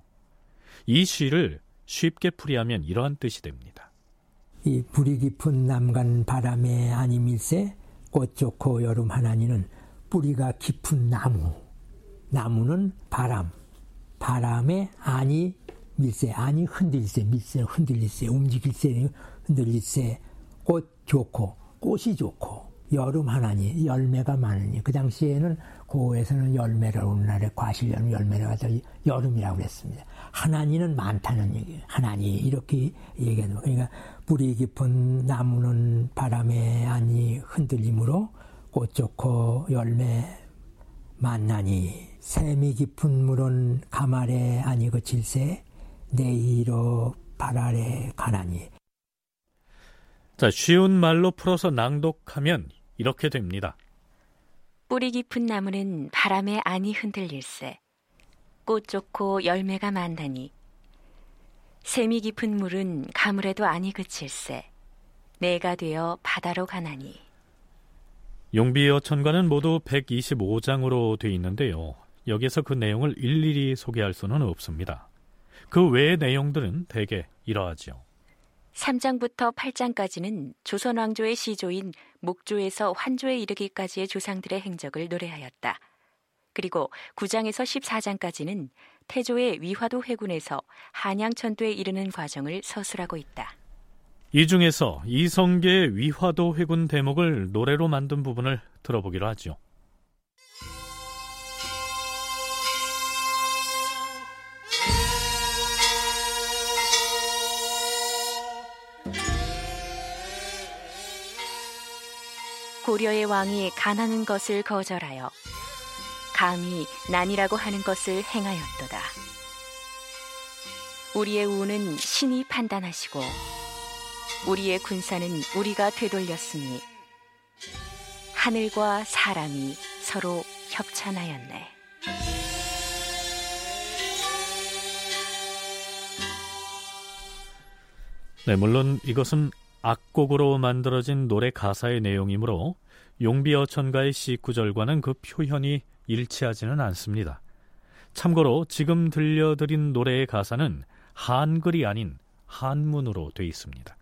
이 시를 쉽게 풀이하면 이러한 뜻이 됩니다. 이 불이 깊은 남간 바람에 아니밀세 꽃 좋고 여름 하나니는 뿌리가 깊은 나무 나무는 바람 바람에 아니 밀새 아니 흔들릴새 밀새 흔들릴새 움직일새 흔들릴새 꽃 좋고 꽃이 좋고 여름 하나니 열매가 많으니 그 당시에는 고에서는 열매를 오늘날의 과실 열매를 가져 여름이라고 그랬습니다. 하나니는 많다는 얘기예요. 하나니 이렇게 얘기하는 거예요. 그러니까 뿌리 깊은 나무는 바람에 아니 흔들림으로 꽃 좋고 열매 만나니 샘이 깊은 물은 가말에 아니 그칠새 내이로 발아래 가나니. 자, 쉬운 말로 풀어서 낭독하면 이렇게 됩니다. 뿌리 깊은 나무는 바람에 안이 흔들릴세. 꽃 좋고 열매가 많다니. 샘이 깊은 물은 가물에도 안이 그칠세. 내가 되어 바다로 가나니. 용비어천과는 모두 125장으로 되어 있는데요. 여기서 그 내용을 일일이 소개할 수는 없습니다. 그 외의 내용들은 대개 이러하지요. 3장부터 8장까지는 조선 왕조의 시조인 목조에서 환조에 이르기까지의 조상들의 행적을 노래하였다. 그리고 9장에서 14장까지는 태조의 위화도 회군에서 한양천도에 이르는 과정을 서술하고 있다. 이 중에서 이성계의 위화도 회군 대목을 노래로 만든 부분을 들어보기로 하죠. 고려의 왕이 가난한 것을 거절하여 감히 난이라고 하는 것을 행하였도다. 우리의 우는 신이 판단하시고 우리의 군사는 우리가 되돌렸으니 하늘과 사람이 서로 협찬하였네. 네, 물론 이것은 악곡으로 만들어진 노래 가사의 내용이므로 용비어천가의 시 구절과는 그 표현이 일치하지는 않습니다. 참고로 지금 들려드린 노래의 가사는 한글이 아닌 한문으로 돼 있습니다.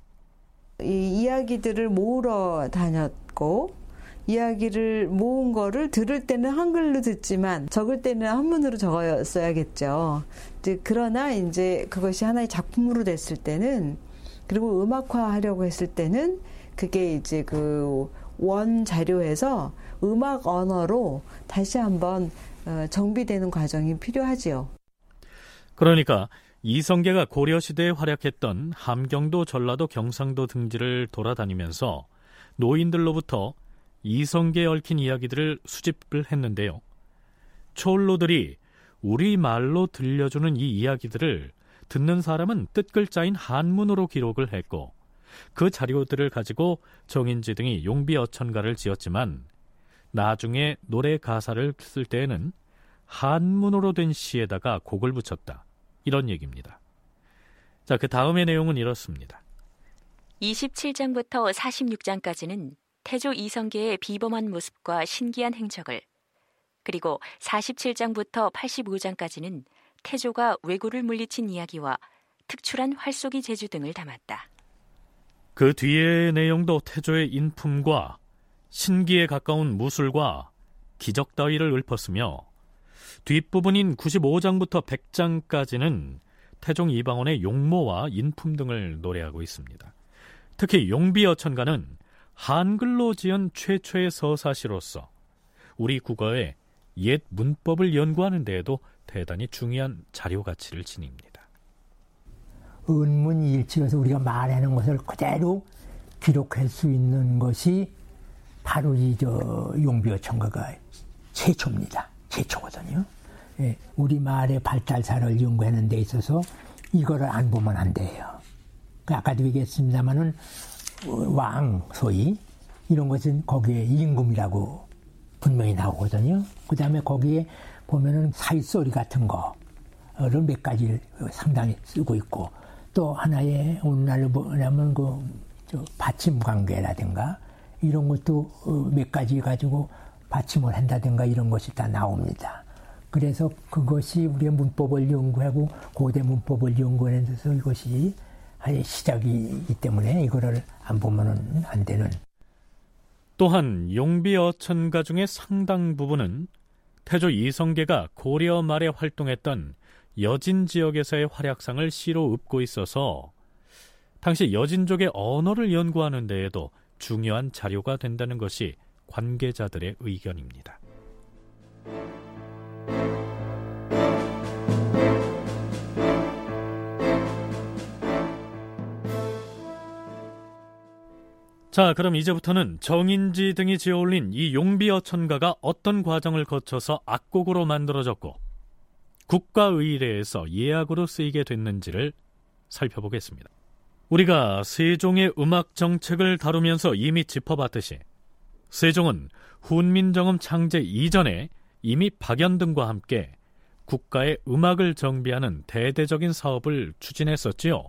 이 이야기들을 모으러 다녔고 이야기를 모은 거를 들을 때는 한글로 듣지만 적을 때는 한문으로 적었어야겠죠. 그러나 이제 그것이 하나의 작품으로 됐을 때는 그리고 음악화하려고 했을 때는 그게 이제 그 원 자료에서 음악 언어로 다시 한번 어, 정비되는 과정이 필요하지요. 그러니까 이성계가 고려시대에 활약했던 함경도, 전라도, 경상도 등지를 돌아다니면서 노인들로부터 이성계에 얽힌 이야기들을 수집을 했는데요. 초올로들이 우리 말로 들려주는 이 이야기들을 듣는 사람은 뜻글자인 한문으로 기록을 했고 그 자료들을 가지고 정인지 등이 용비 어천가를 지었지만 나중에 노래 가사를 쓸 때에는 한문으로 된 시에다가 곡을 붙였다. 이런 얘기입니다. 자, 그 다음의 내용은 이렇습니다. 27장부터 46장까지는 태조 이성계의 비범한 모습과 신기한 행적을 그리고 47장부터 85장까지는 태조가 왜구를 물리친 이야기와 특출한 활쏘기 제주 등을 담았다. 그 뒤의 내용도 태조의 인품과 신기에 가까운 무술과 기적 따위를 읊었으며 뒷부분인 95장부터 100장까지는 태종 이방원의 용모와 인품 등을 노래하고 있습니다. 특히 용비어천가는 한글로 지은 최초의 서사시로서 우리 국어의 옛 문법을 연구하는 데에도 대단히 중요한 자료 가치를 지닙니다. 은문일치에서 우리가 말하는 것을 그대로 기록할 수 있는 것이 바로 이 저 용비어천가가 최초입니다. 최초거든요. 예, 우리 말의 발달사를 연구하는 데 있어서 이거를 안 보면 안 돼요. 그 아까도 얘기했습니다마는 왕 소위 이런 것은 거기에 임금이라고 분명히 나오거든요. 그 다음에 거기에 보면은 사이소리 같은 거를 몇 가지 상당히 쓰고 있고 또 하나의 오늘날로 보면 그 받침 관계라든가 이런 것도 어, 몇 가지 가지고 받침을 한다든가 이런 것이 다 나옵니다. 그래서 그것이 우리의 문법을 연구하고 고대 문법을 연구하는 데서 이것이 시작이기 때문에 이거를 안 보면은 안 되는. 또한 용비 어천가 중의 상당 부분은 태조 이성계가 고려 말에 활동했던 여진 지역에서의 활약상을 시로 읊고 있어서 당시 여진족의 언어를 연구하는 데에도 중요한 자료가 된다는 것이 관계자들의 의견입니다. 자, 그럼 이제부터는 정인지 등이 지어올린 이 용비어천가가 어떤 과정을 거쳐서 악곡으로 만들어졌고 국가의례에서 예약으로 쓰이게 됐는지를 살펴보겠습니다. 우리가 세종의 음악 정책을 다루면서 이미 짚어봤듯이 세종은 훈민정음 창제 이전에 이미 박연등과 함께 국가의 음악을 정비하는 대대적인 사업을 추진했었지요.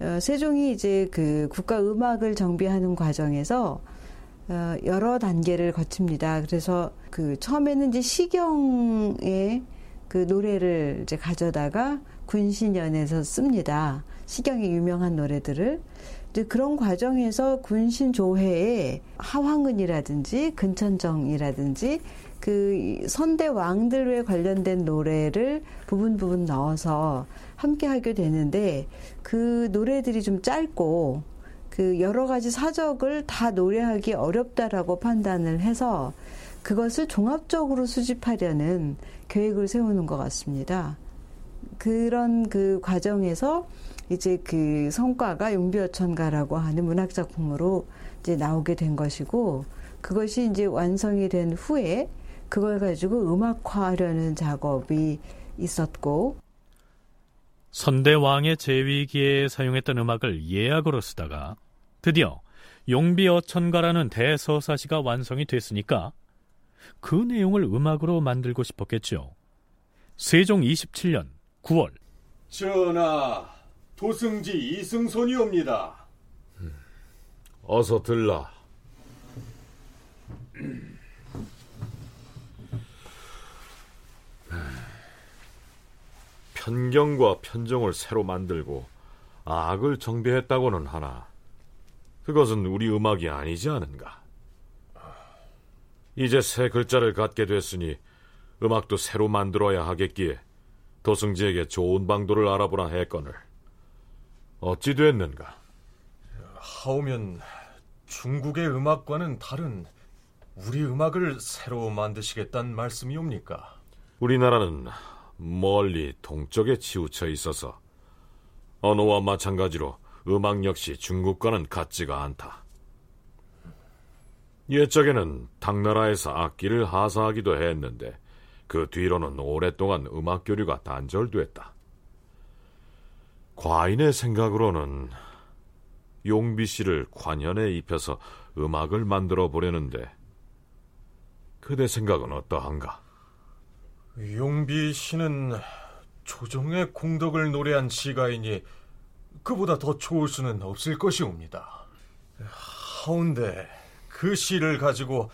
어, 세종이 이제 그 국가 음악을 정비하는 과정에서 어, 여러 단계를 거칩니다. 그래서 그 처음에는 이제 시경의 그 노래를 이제 가져다가 군신연에서 씁니다. 시경의 유명한 노래들을 이제 그런 과정에서 군신 조회에 하황은이라든지 근천정이라든지 그 선대 왕들에 관련된 노래를 부분 부분 넣어서 함께 하게 되는데 그 노래들이 좀 짧고 그 여러 가지 사적을 다 노래하기 어렵다라고 판단을 해서 그것을 종합적으로 수집하려는 계획을 세우는 것 같습니다. 그런 그 과정에서 이제 그 성과가 용비어천가라고 하는 문학 작품으로 이제 나오게 된 것이고 그것이 이제 완성이 된 후에 그걸 가지고 음악화하려는 작업이 있었고 선대 왕의 제위기에 사용했던 음악을 예약으로 쓰다가 드디어 용비어천가라는 대서사시가 완성이 됐으니까 그 내용을 음악으로 만들고 싶었겠죠. 세종 27년 9월 전하, 도승지 이승손이옵니다. 어서 들라. 편경과 편정을 새로 만들고 악을 정비했다고는 하나 그것은 우리 음악이 아니지 않은가? 이제 새 글자를 갖게 됐으니 음악도 새로 만들어야 하겠기에 도승지에게 좋은 방도를 알아보라 했거늘 어찌 됐는가? 하오면 중국의 음악과는 다른 우리 음악을 새로 만드시겠다는 말씀이옵니까? 우리나라는 멀리 동쪽에 치우쳐 있어서 언어와 마찬가지로 음악 역시 중국과는 같지가 않다. 옛적에는 당나라에서 악기를 하사하기도 했는데 그 뒤로는 오랫동안 음악 교류가 단절됐다. 과인의 생각으로는 용비 씨를 관현에 입혀서 음악을 만들어 보려는데 그대 생각은 어떠한가? 용비 씨는 조정의 공덕을 노래한 시가이니 그보다 더 좋을 수는 없을 것이옵니다. 하운데 그 시를 가지고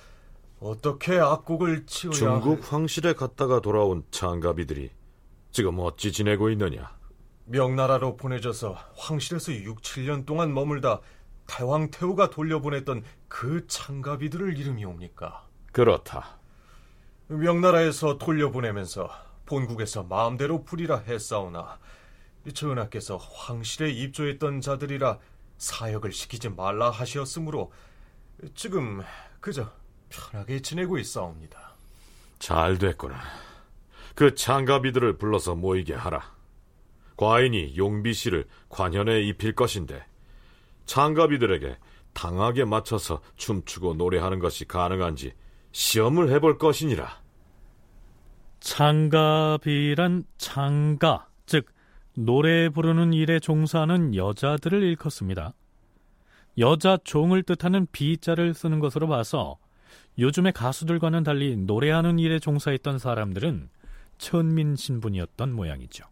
어떻게 악곡을 치어야 중국 황실에 갔다가 돌아온 장가비들이 지금 어찌 지내고 있느냐? 명나라로 보내져서 황실에서 6, 7년 동안 머물다 태왕 태후가 돌려보냈던 그 창가비들을 이름이 옵니까? 그렇다. 명나라에서 돌려보내면서 본국에서 마음대로 부리라 했사오나 전하께서 황실에 입조했던 자들이라 사역을 시키지 말라 하시었으므로 지금 그저 편하게 지내고 있사옵니다. 잘 됐구나. 그 창가비들을 불러서 모이게 하라. 과인이 용비 씨를 관현에 입힐 것인데 창가비들에게 당하게 맞춰서 춤추고 노래하는 것이 가능한지 시험을 해볼 것이니라. 창가비란 창가, 즉 노래 부르는 일에 종사하는 여자들을 일컫습니다. 여자 종을 뜻하는 비자를 쓰는 것으로 봐서 요즘의 가수들과는 달리 노래하는 일에 종사했던 사람들은 천민 신분이었던 모양이죠.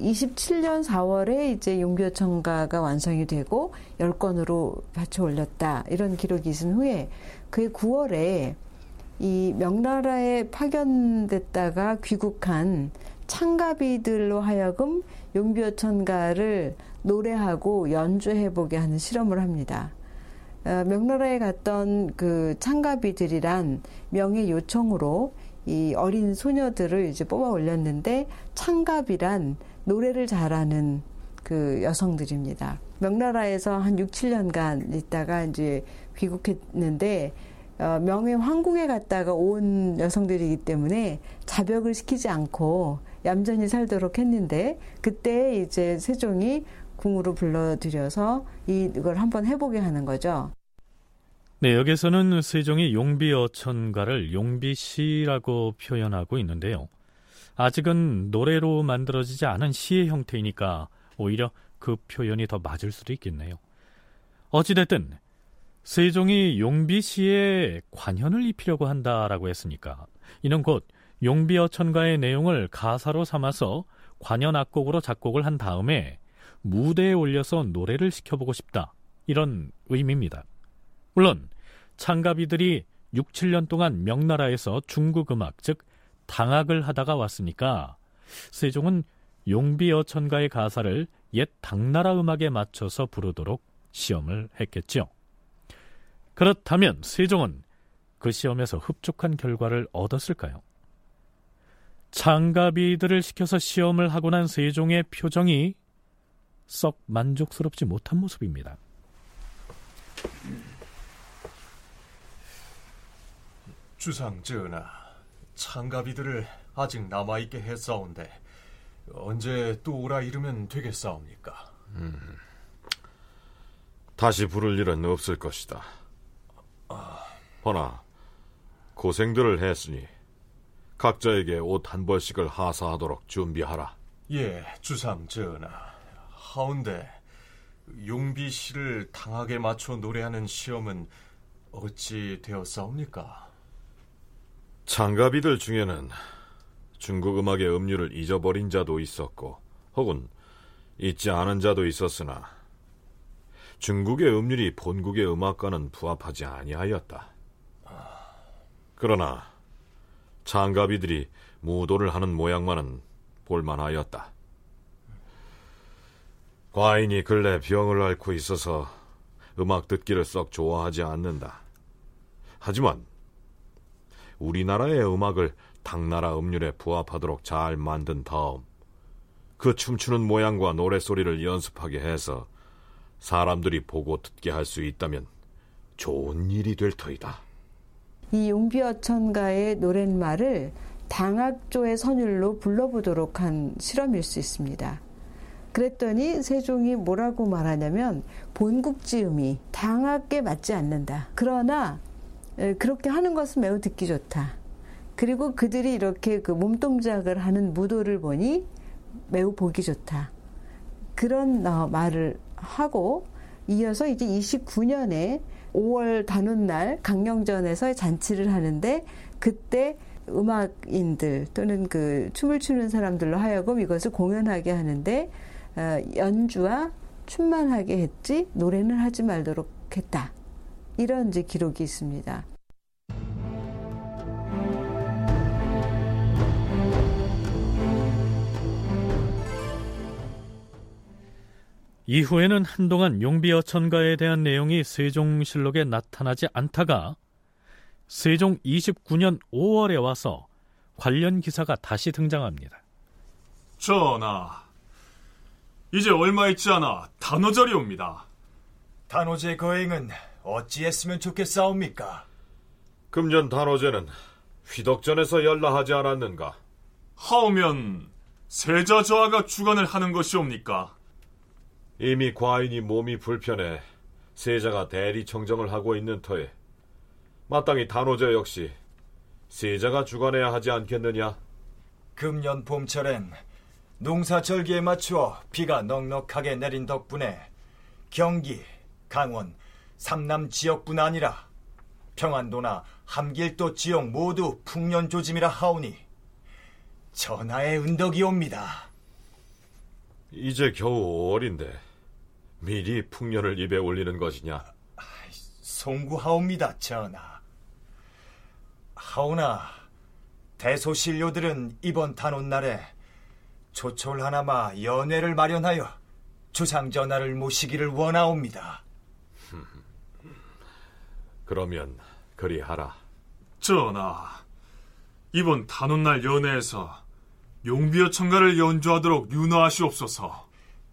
27년 4월에 이제 용비어천가가 완성이 되고 10건으로 받쳐 올렸다. 이런 기록이 있은 후에 그해 9월에 이 명나라에 파견됐다가 귀국한 창가비들로 하여금 용비어 천가를 노래하고 연주해보게 하는 실험을 합니다. 어, 명나라에 갔던 그 창가비들이란 명예 요청으로 이 어린 소녀들을 이제 뽑아 올렸는데 창갑이란 노래를 잘하는 그 여성들입니다. 명나라에서 한 6, 7년간 있다가 이제 귀국했는데 어, 명예 황궁에 갔다가 온 여성들이기 때문에 자벽을 시키지 않고 얌전히 살도록 했는데 그때 이제 세종이 궁으로 불러들여서 이걸 한번 해보게 하는 거죠. 네, 여기서는 세종이 용비 어천가를 용비시라고 표현하고 있는데요. 아직은 노래로 만들어지지 않은 시의 형태이니까 오히려 그 표현이 더 맞을 수도 있겠네요. 어찌됐든 세종이 용비시에 관현을 입히려고 한다라고 했으니까 이는 곧 용비어 천가의 내용을 가사로 삼아서 관현 악곡으로 작곡을 한 다음에 무대에 올려서 노래를 시켜보고 싶다 이런 의미입니다. 물론 창가비들이 6, 7년 동안 명나라에서 중국 음악 즉 당악을 하다가 왔으니까 세종은 용비어천가의 가사를 옛 당나라 음악에 맞춰서 부르도록 시험을 했겠죠. 그렇다면 세종은 그 시험에서 흡족한 결과를 얻었을까요? 창가비들을 시켜서 시험을 하고 난 세종의 표정이 썩 만족스럽지 못한 모습입니다. 주상 전하, 창가비들을 아직 남아있게 했사온데 언제 또 오라 이르면 되겠사옵니까? 음, 다시 부를 일은 없을 것이다. 허나 고생들을 했으니 각자에게 옷 한 벌씩을 하사하도록 준비하라. 예, 주상 전하. 하운데 용비 씨를 당하게 맞춰 노래하는 시험은 어찌 되었사옵니까? 장가비들 중에는 중국 음악의 음률을 잊어버린 자도 있었고, 혹은 잊지 않은 자도 있었으나 중국의 음률이 본국의 음악과는 부합하지 아니하였다. 그러나 장가비들이 무도를 하는 모양만은 볼만하였다. 과인이 근래 병을 앓고 있어서 음악 듣기를 썩 좋아하지 않는다. 하지만 우리나라의 음악을 당나라 음률에 부합하도록 잘 만든 다음 그 춤추는 모양과 노래소리를 연습하게 해서 사람들이 보고 듣게 할 수 있다면 좋은 일이 될 터이다. 이 용비어천가의 노랫말을 당학조의 선율로 불러보도록 한 실험일 수 있습니다. 그랬더니 세종이 뭐라고 말하냐면 본국지음이 당학에 맞지 않는다. 그러나 그렇게 하는 것은 매우 듣기 좋다. 그리고 그들이 이렇게 그 몸동작을 하는 무도를 보니 매우 보기 좋다. 그런 어, 말을 하고 이어서 이제 29년에 5월 단오날 강령전에서 잔치를 하는데 그때 음악인들 또는 그 춤을 추는 사람들로 하여금 이것을 공연하게 하는데 어, 연주와 춤만 하게 했지 노래는 하지 말도록 했다. 이런 이제 기록이 있습니다. 이후에는 한동안 용비 어천가에 대한 내용이 세종실록에 나타나지 않다가 세종 29년 5월에 와서 관련 기사가 다시 등장합니다. 전하, 이제 얼마 있지 않아 단오절이 옵니다. 단오제 거행은 어찌했으면 좋겠사옵니까? 금년 단오제는 휘덕전에서 연락하지 않았는가? 하오면 세자 저하가 주관을 하는 것이옵니까? 이미 과인이 몸이 불편해 세자가 대리 청정을 하고 있는 터에 마땅히 단오제 역시 세자가 주관해야 하지 않겠느냐? 금년 봄철엔 농사절기에 맞추어 비가 넉넉하게 내린 덕분에 경기, 강원, 삼남 지역뿐 아니라 평안도나 함길도 지역 모두 풍년 조짐이라 하오니 전하의 은덕이옵니다. 이제 겨우 어린데 미리 풍년을 입에 올리는 것이냐? 송구하옵니다, 전하. 하오나 대소신료들은 이번 단오날에 조촐 하나마 연회를 마련하여 주상 전하를 모시기를 원하옵니다. [LAUGHS] 그러면 그리하라. 전하, 이번 단오날 연회에서 용비어 청가를 연주하도록 윤호하시옵소서.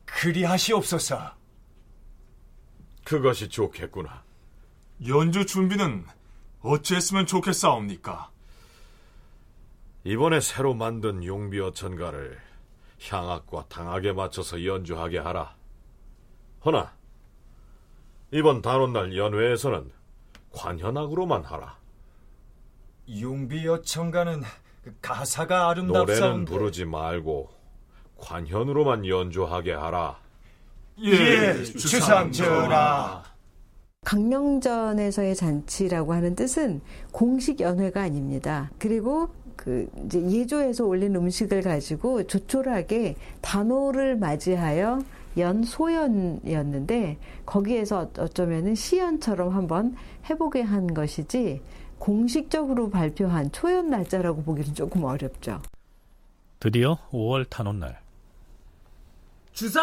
그리하시옵소서. 그것이 좋겠구나. 연주 준비는 어찌했으면 좋겠사옵니까? 이번에 새로 만든 용비어 천가를 향악과 당악에 맞춰서 연주하게 하라. 허나 이번 단오날 연회에서는 관현악으로만 하라. 용비어 청가는 가사가 아름답사온데 노래는 부르지 말고 관현으로만 연주하게 하라. 예, 주상 전하. 강령전에서의 잔치라고 하는 뜻은 공식 연회가 아닙니다. 그리고 그 이제 예조에서 올린 음식을 가지고 조촐하게 단오를 맞이하여 연소연이었는데 거기에서 어쩌면은 시연처럼 한번 해보게 한 것이지 공식적으로 발표한 초연 날짜라고 보기는 조금 어렵죠. 드디어 5월 탄원날 주상전환합시오!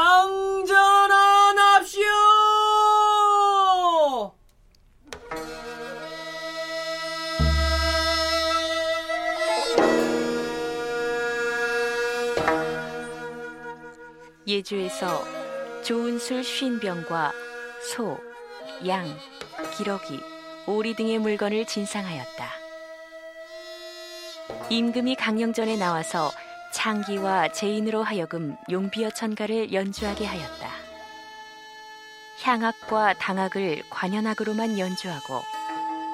예주에서 좋은 술 쉰병과 소, 양, 기러기, 오리 등의 물건을 진상하였다. 임금이 강령전에 나와서 창기와 제인으로 하여금 용비어 천가를 연주하게 하였다. 향악과 당악을 관현악으로만 연주하고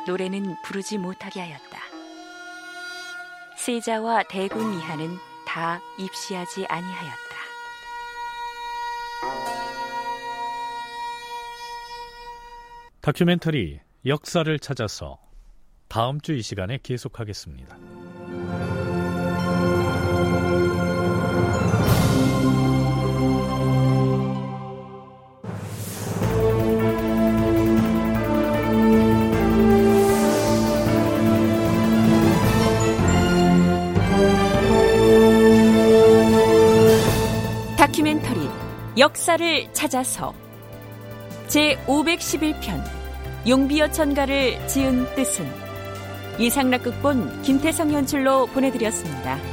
노래는 부르지 못하게 하였다. 세자와 대군 이하는 다 입시하지 아니하였다. 다큐멘터리 역사를 찾아서 다음 주 이 시간에 계속하겠습니다. 다큐멘터리 역사를 찾아서 제 511편 용비어 천가를 지은 뜻은 이상락 극본 김태성 연출로 보내드렸습니다.